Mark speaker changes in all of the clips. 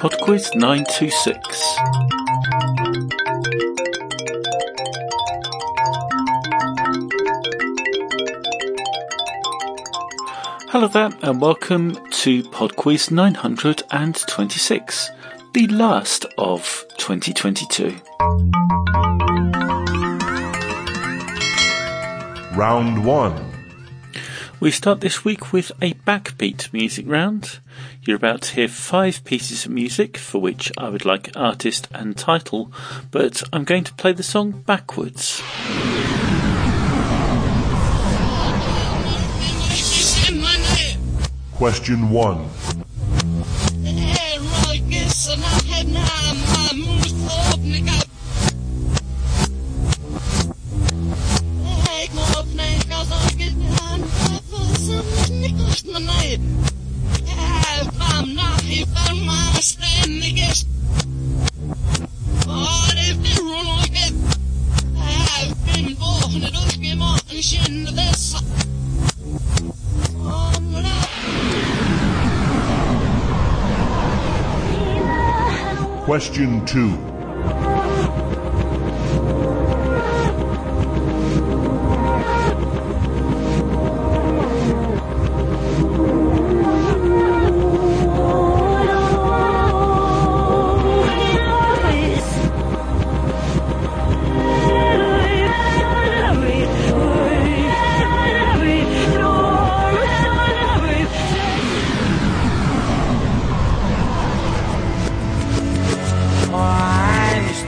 Speaker 1: Podquiz 926. Hello there, and welcome to Podquiz 926, the last of 2022.
Speaker 2: Round 1.
Speaker 1: We start this week with a backbeat music round. You're about to hear five pieces of music for which I would like artist and title, but I'm going to play the song backwards.
Speaker 2: Question 1. Question 2.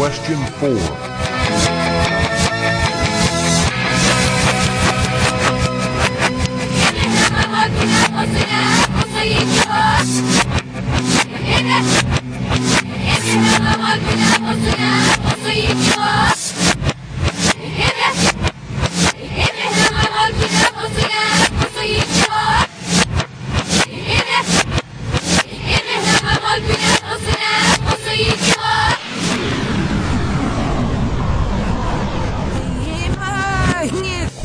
Speaker 2: Question 4.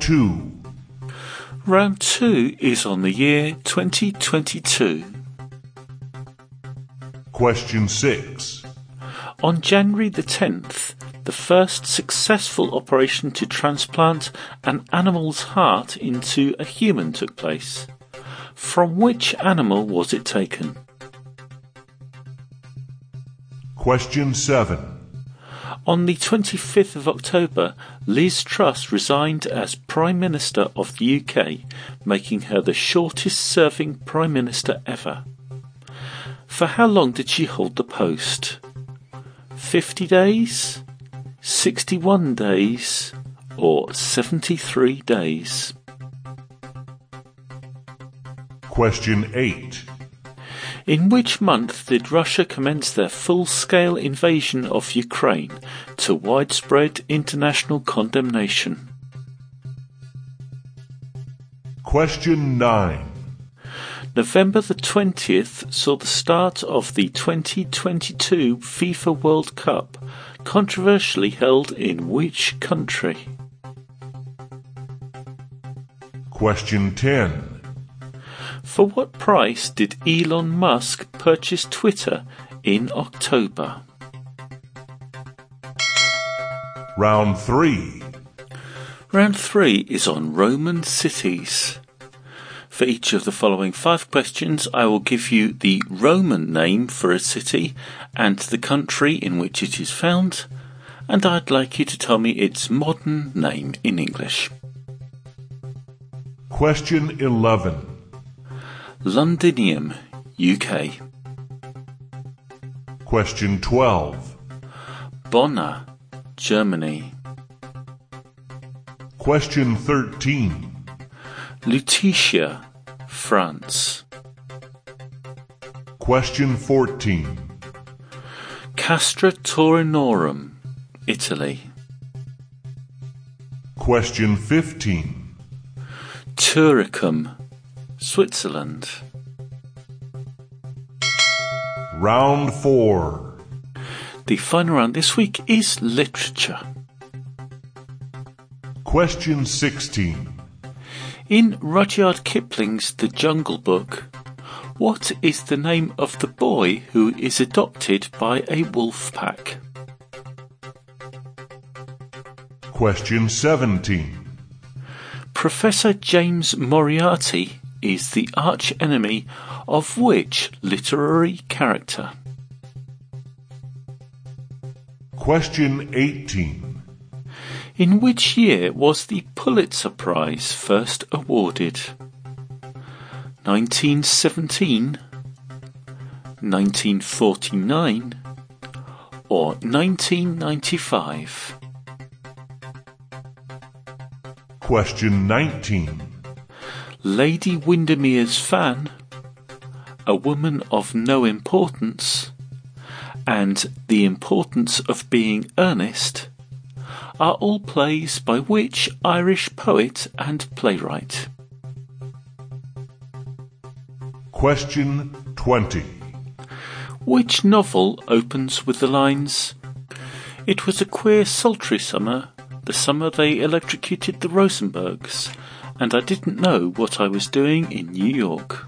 Speaker 2: 2.
Speaker 1: Round 2 is on the year 2022.
Speaker 2: Question 6.
Speaker 1: On January the 10th, the first successful operation to transplant an animal's heart into a human took place. From which animal was it taken?
Speaker 2: Question 7.
Speaker 1: On the 25th of October, Liz Truss resigned as Prime Minister of the UK, making her the shortest serving Prime Minister ever. For how long did she hold the post? 50 days? 61 days? Or 73 days?
Speaker 2: Question 8.
Speaker 1: In which month did Russia commence their full scale invasion of Ukraine to widespread international condemnation?
Speaker 2: Question 9.
Speaker 1: November the 20th saw the start of the 2022 FIFA World Cup, controversially held in which country?
Speaker 2: Question 10.
Speaker 1: For what price did Elon Musk purchase Twitter in October?
Speaker 2: Round 3.
Speaker 1: Round three is on Roman cities. For each of the following five questions, I will give you the Roman name for a city and the country in which it is found, and I'd like you to tell me its modern name in English.
Speaker 3: Question 11.
Speaker 1: Londinium, UK.
Speaker 3: Question 12.
Speaker 1: Bonna, Germany.
Speaker 3: Question 13.
Speaker 1: Lutetia, France.
Speaker 3: Question 14.
Speaker 1: Castra Taurinorum, Italy.
Speaker 3: Question 15.
Speaker 1: Turicum, Switzerland.
Speaker 3: Round 4.
Speaker 1: The final round this week is literature.
Speaker 3: Question 16.
Speaker 1: In Rudyard Kipling's The Jungle Book, what is the name of the boy who is adopted by a wolf pack?
Speaker 3: Question 17.
Speaker 1: Professor James Moriarty is the arch enemy of which literary character?
Speaker 3: Question 18.
Speaker 1: In which year was the Pulitzer Prize first awarded? 1917, 1949, or 1995?
Speaker 3: Question 19.
Speaker 1: Lady Windermere's fan, a woman of no importance, and the importance of being earnest are all plays by which Irish poet and playwright?
Speaker 3: Question 20.
Speaker 1: Which novel opens with the lines, It was a queer sultry summer, the summer they electrocuted the Rosenbergs, and I didn't know what I was doing in New York.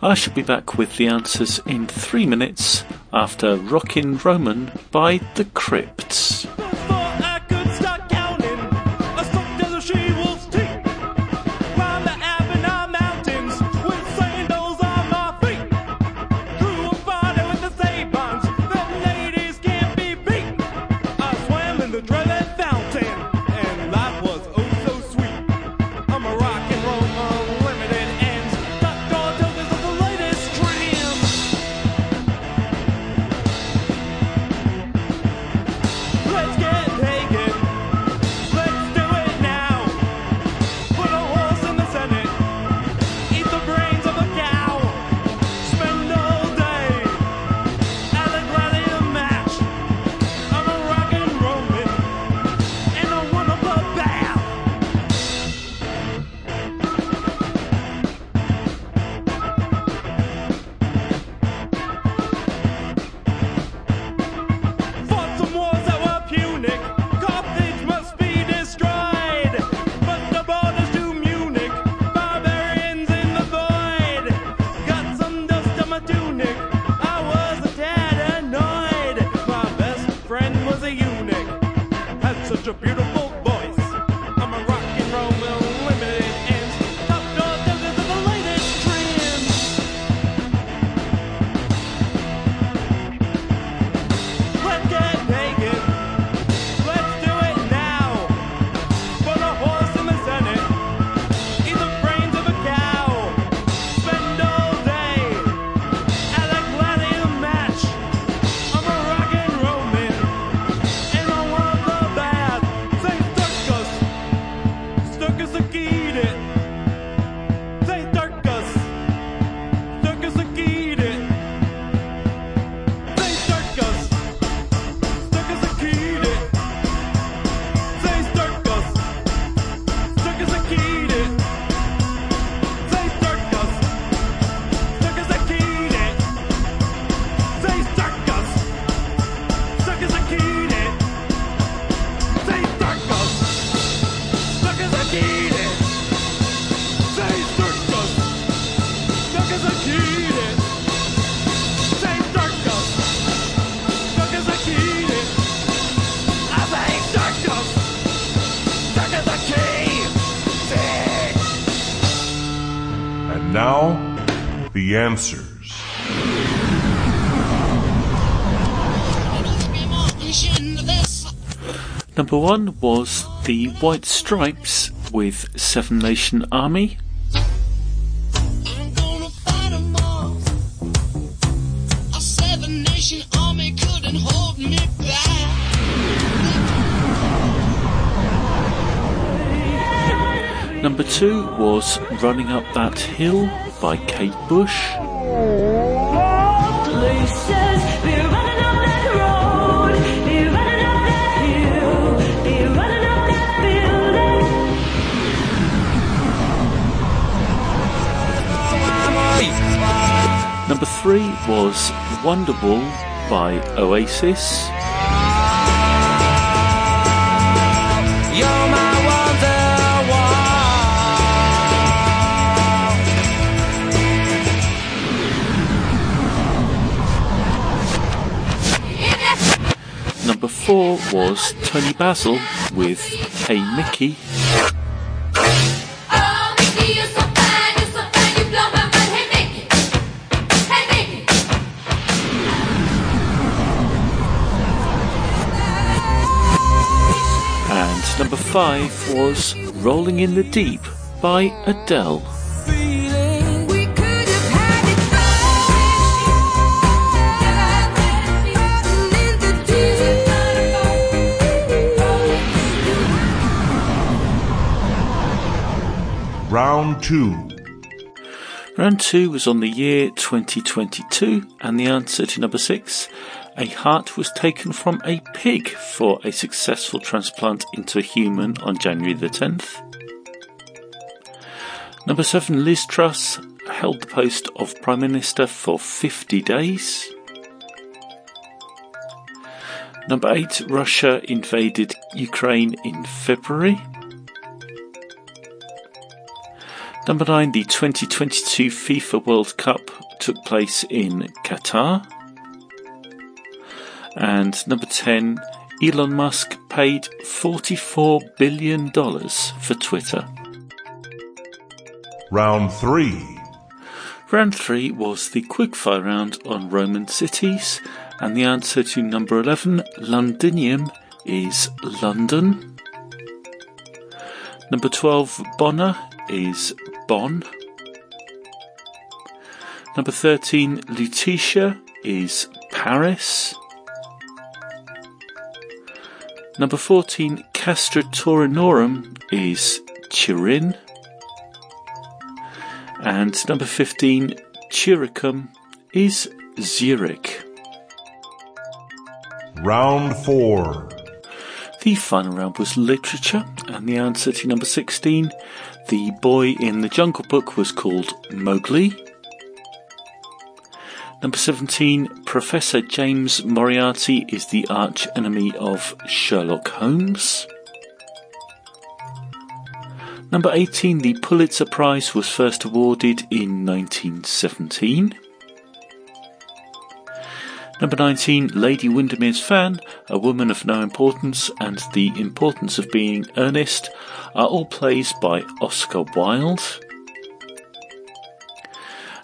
Speaker 1: I shall be back with the answers in three minutes after Rockin' Roman by The Crypts.
Speaker 2: Now, the answers.
Speaker 1: Number one was the White Stripes with Seven Nation Army. Number two was Running Up That Hill by Kate Bush.
Speaker 4: Places, we're running up that road, we're running up that hill, we're running up that building.
Speaker 1: Number three was Wonderwall by Oasis. Four was Toni Basil with. Hey, Mickey. And number five was Rolling in the Deep by Adele.
Speaker 2: Round 2.
Speaker 1: Round two was on the year 2022, and the answer to number six, a heart was taken from a pig for a successful transplant into a human on January the 10th. Number seven, Liz Truss held the post of Prime Minister for 50 days. Number eight, Russia invaded Ukraine in February. Number nine, the 2022 FIFA World Cup took place in Qatar. And number 10, Elon Musk paid $44 billion for Twitter.
Speaker 2: Round 3.
Speaker 1: Round three was the quickfire round on Roman cities, and the answer to number 11, Londinium, is London. Number 12, Bonna, is Bonn. Number 13, Lutetia, is Paris. Number 14, Castra Taurinorum, is Turin. And number 15, Turicum, is Zurich.
Speaker 2: Round 4.
Speaker 1: The final round was literature, and the answer to number 16, the boy in the Jungle Book, was called Mowgli. Number 17, Professor James Moriarty is the arch enemy of Sherlock Holmes. Number 18, the Pulitzer Prize was first awarded in 1917. Number 19, Lady Windermere's Fan, A Woman of No Importance, and The Importance of Being Earnest are all plays by Oscar Wilde.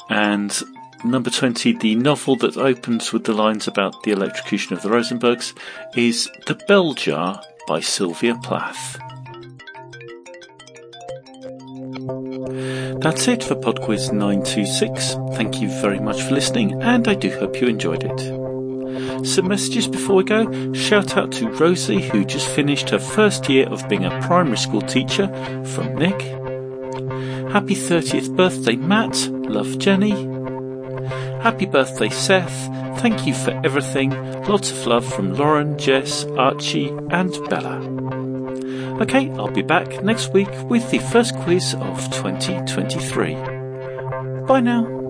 Speaker 1: And number 20, the novel that opens with the lines about the electrocution of the Rosenbergs is The Bell Jar by Sylvia Plath. That's it for PodQuiz 926. Thank you very much for listening, and I do hope you enjoyed it. Some messages before we go. Shout out to Rosie, who just finished her first year of being a primary school teacher, from Nick. Happy 30th birthday, Matt. Love, Jenny. Happy birthday, Seth. Thank you for everything. Lots of love from Lauren, Jess, Archie, and Bella. Okay, I'll be back next week with the first quiz of 2023. Bye now.